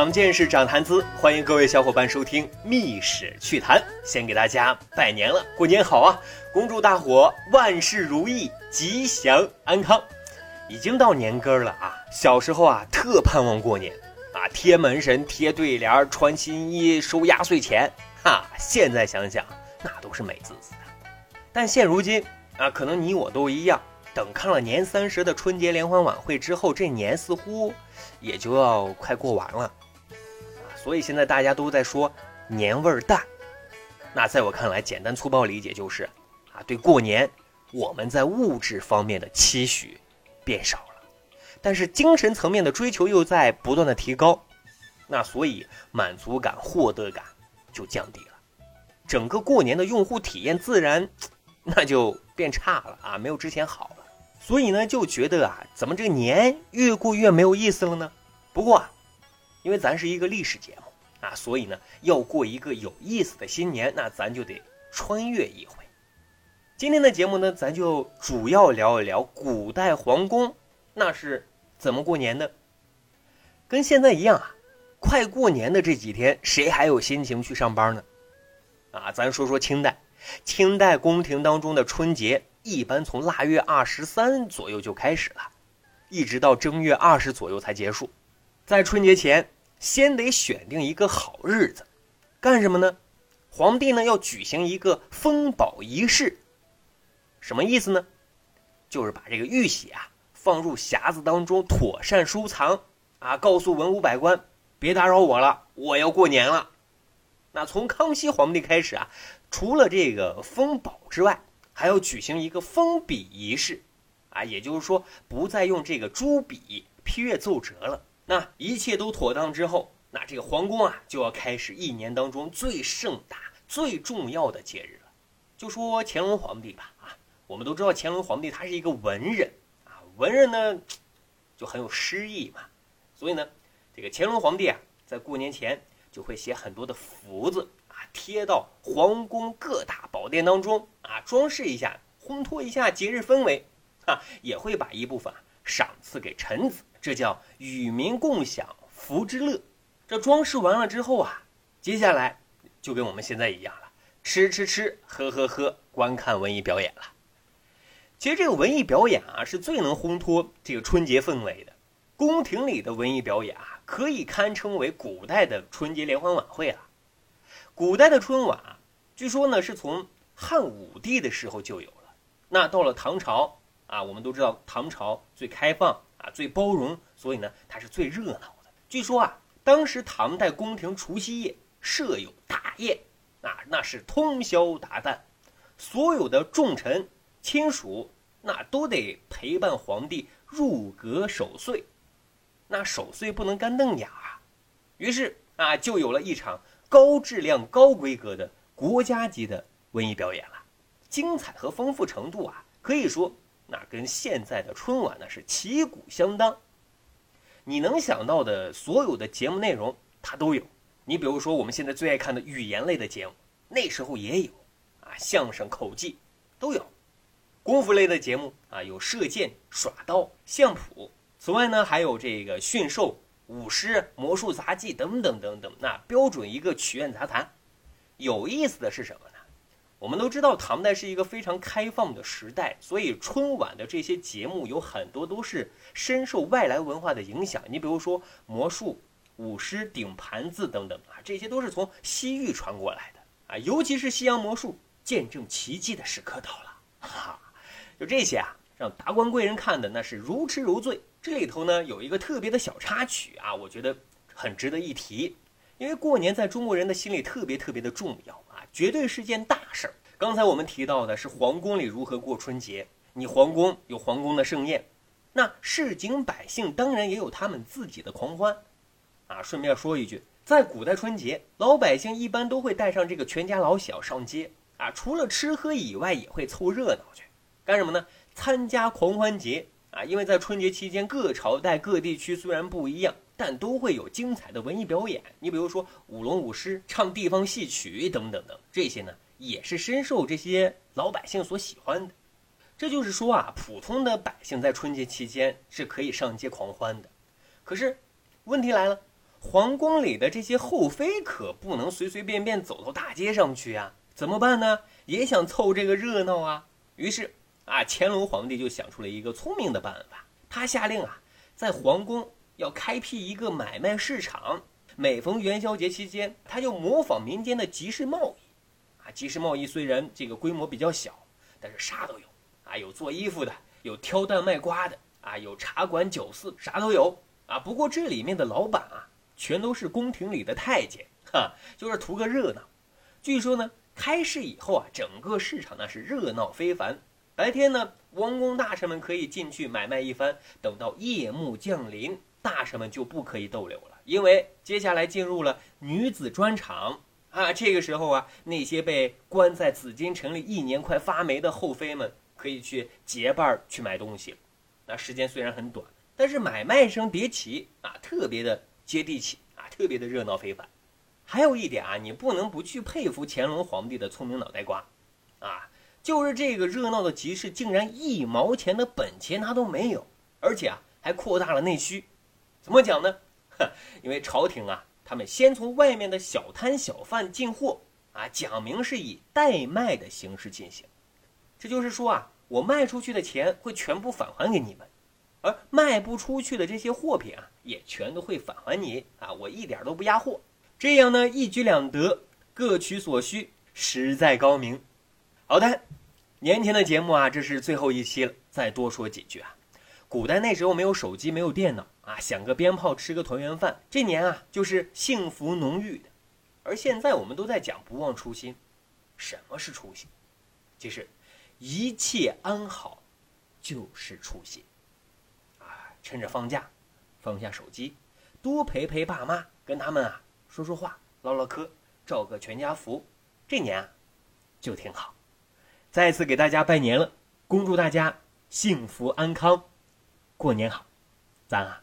长见识，长谈资，欢迎各位小伙伴收听《密史趣谈》。先给大家拜年了，过年好啊！恭祝大伙万事如意，吉祥安康。已经到年根儿了啊！小时候啊，特盼望过年啊，贴门神、贴对联、穿新衣、收压岁钱，哈！现在想想，那都是美滋滋的。但现如今啊，可能你我都一样，等看了年三十的春节联欢晚会之后，这年似乎也就要快过完了。所以现在大家都在说年味儿淡，那在我看来，简单粗暴理解就是，啊，对过年我们在物质方面的期许变少了，但是精神层面的追求又在不断的提高，那所以满足感、获得感就降低了，整个过年的用户体验自然 那就变差了啊，没有之前好了，所以呢就觉得啊，怎么这个年越过越没有意思了呢？不过啊。因为咱是一个历史节目啊，所以呢，要过一个有意思的新年，那咱就得穿越一回。今天的节目呢，咱就主要聊一聊古代皇宫那是怎么过年的。跟现在一样啊，快过年的这几天，谁还有心情去上班呢？啊，咱说说清代，清代宫廷当中的春节一般从腊月二十三左右就开始了，一直到正月二十左右才结束。在春节前，先得选定一个好日子，干什么呢？皇帝呢要举行一个封宝仪式，什么意思呢？就是把这个玉玺啊放入匣子当中，妥善收藏啊，告诉文武百官别打扰我了，我要过年了。那从康熙皇帝开始啊，除了这个封宝之外，还要举行一个封笔仪式，啊，也就是说不再用这个朱笔批阅奏折了。那一切都妥当之后，那这个皇宫啊就要开始一年当中最盛大、最重要的节日了。就说乾隆皇帝吧，啊，我们都知道乾隆皇帝他是一个文人啊，文人呢就很有诗意嘛，所以呢，这个乾隆皇帝啊，在过年前就会写很多的福字啊，贴到皇宫各大宝殿当中啊，装饰一下，烘托一下节日氛围啊，也会把一部分赏赐给臣子。这叫与民共享福之乐。这装饰完了之后啊，接下来就跟我们现在一样了，吃吃吃，喝喝喝，观看文艺表演了。其实这个文艺表演啊，是最能烘托这个春节氛围的。宫廷里的文艺表演啊，可以堪称为古代的春节联欢晚会了。古代的春晚，据说呢是从汉武帝的时候就有了。那到了唐朝啊，我们都知道唐朝最开放。啊，最包容，所以呢，它是最热闹的。据说啊，当时唐代宫廷除夕夜设有大宴，啊，那是通宵达旦，所有的重臣亲属那都得陪伴皇帝入阁守岁，那守岁不能干瞪眼啊。于是啊，就有了一场高质量、高规格的国家级的文艺表演了，精彩和丰富程度啊，可以说。那跟现在的春晚呢是旗鼓相当，你能想到的所有的节目内容它都有。你比如说我们现在最爱看的语言类的节目，那时候也有，啊，相声、口技都有。功夫类的节目啊，有射箭、耍刀、相扑。此外呢，还有这个驯兽、舞狮、魔术、杂技等等等等。那标准一个曲苑杂谈。有意思的是什么呢？我们都知道，唐代是一个非常开放的时代，所以春晚的这些节目有很多都是深受外来文化的影响。你比如说魔术、舞狮、顶盘子等等啊，这些都是从西域传过来的啊。尤其是西洋魔术，见证奇迹的时刻到了，哈，就这些啊，让达官贵人看的那是如痴如醉。这里头呢有一个特别的小插曲啊，我觉得很值得一提，因为过年在中国人的心里特别特别的重要啊。绝对是件大事儿。刚才我们提到的是皇宫里如何过春节，你皇宫有皇宫的盛宴，那市井百姓当然也有他们自己的狂欢。啊，顺便说一句，在古代春节，老百姓一般都会带上这个全家老小上街啊，除了吃喝以外，也会凑热闹去，干什么呢？参加狂欢节啊！因为在春节期间，各朝代、各地区虽然不一样，但都会有精彩的文艺表演。你比如说舞龙舞狮、唱地方戏曲等等等，这些呢也是深受这些老百姓所喜欢的。这就是说啊，普通的百姓在春节期间是可以上街狂欢的。可是，问题来了，皇宫里的这些后妃可不能随随便便走到大街上去啊！怎么办呢？也想凑这个热闹啊！于是啊，乾隆皇帝就想出了一个聪明的办法，他下令啊，在皇宫要开辟一个买卖市场。每逢元宵节期间，他就模仿民间的集市贸易。集市贸易虽然这个规模比较小，但是啥都有。啊，有做衣服的，有挑担卖瓜的，啊，有茶馆酒肆，啥都有啊。不过这里面的老板啊，全都是宫廷里的太监，哈，就是图个热闹。据说呢，开市以后啊，整个市场那是热闹非凡。白天呢，王公大臣们可以进去买卖一番，等到夜幕降临，大臣们就不可以逗留了，因为接下来进入了女子专场啊。这个时候啊，那些被关在紫禁城里一年快发霉的后妃们。可以去结伴去买东西，那时间虽然很短，但是买卖声别起啊，特别的接地气啊，特别的热闹非凡。还有一点啊，你不能不去佩服乾隆皇帝的聪明脑袋瓜，啊，就是这个热闹的集市竟然一毛钱的本钱他都没有，而且啊还扩大了内需。怎么讲呢？哼，因为朝廷啊，他们先从外面的小摊小贩进货啊，讲明是以代卖的形式进行。这就是说啊，我卖出去的钱会全部返还给你们，而卖不出去的这些货品啊，也全都会返还你啊，我一点都不压货。这样呢，一举两得，各取所需，实在高明。好的，年前的节目啊，这是最后一期了，再多说几句啊。古代那时候没有手机，没有电脑啊，响个鞭炮，吃个团圆饭，这年啊就是幸福浓郁的。而现在我们都在讲不忘初心，什么是初心？其实。一切安好，就是初心。啊，趁着放假，放下手机，多陪陪爸妈，跟他们啊说说话，唠唠嗑，照个全家福，这年啊就挺好。再次给大家拜年了，恭祝大家幸福安康，过年好，咱啊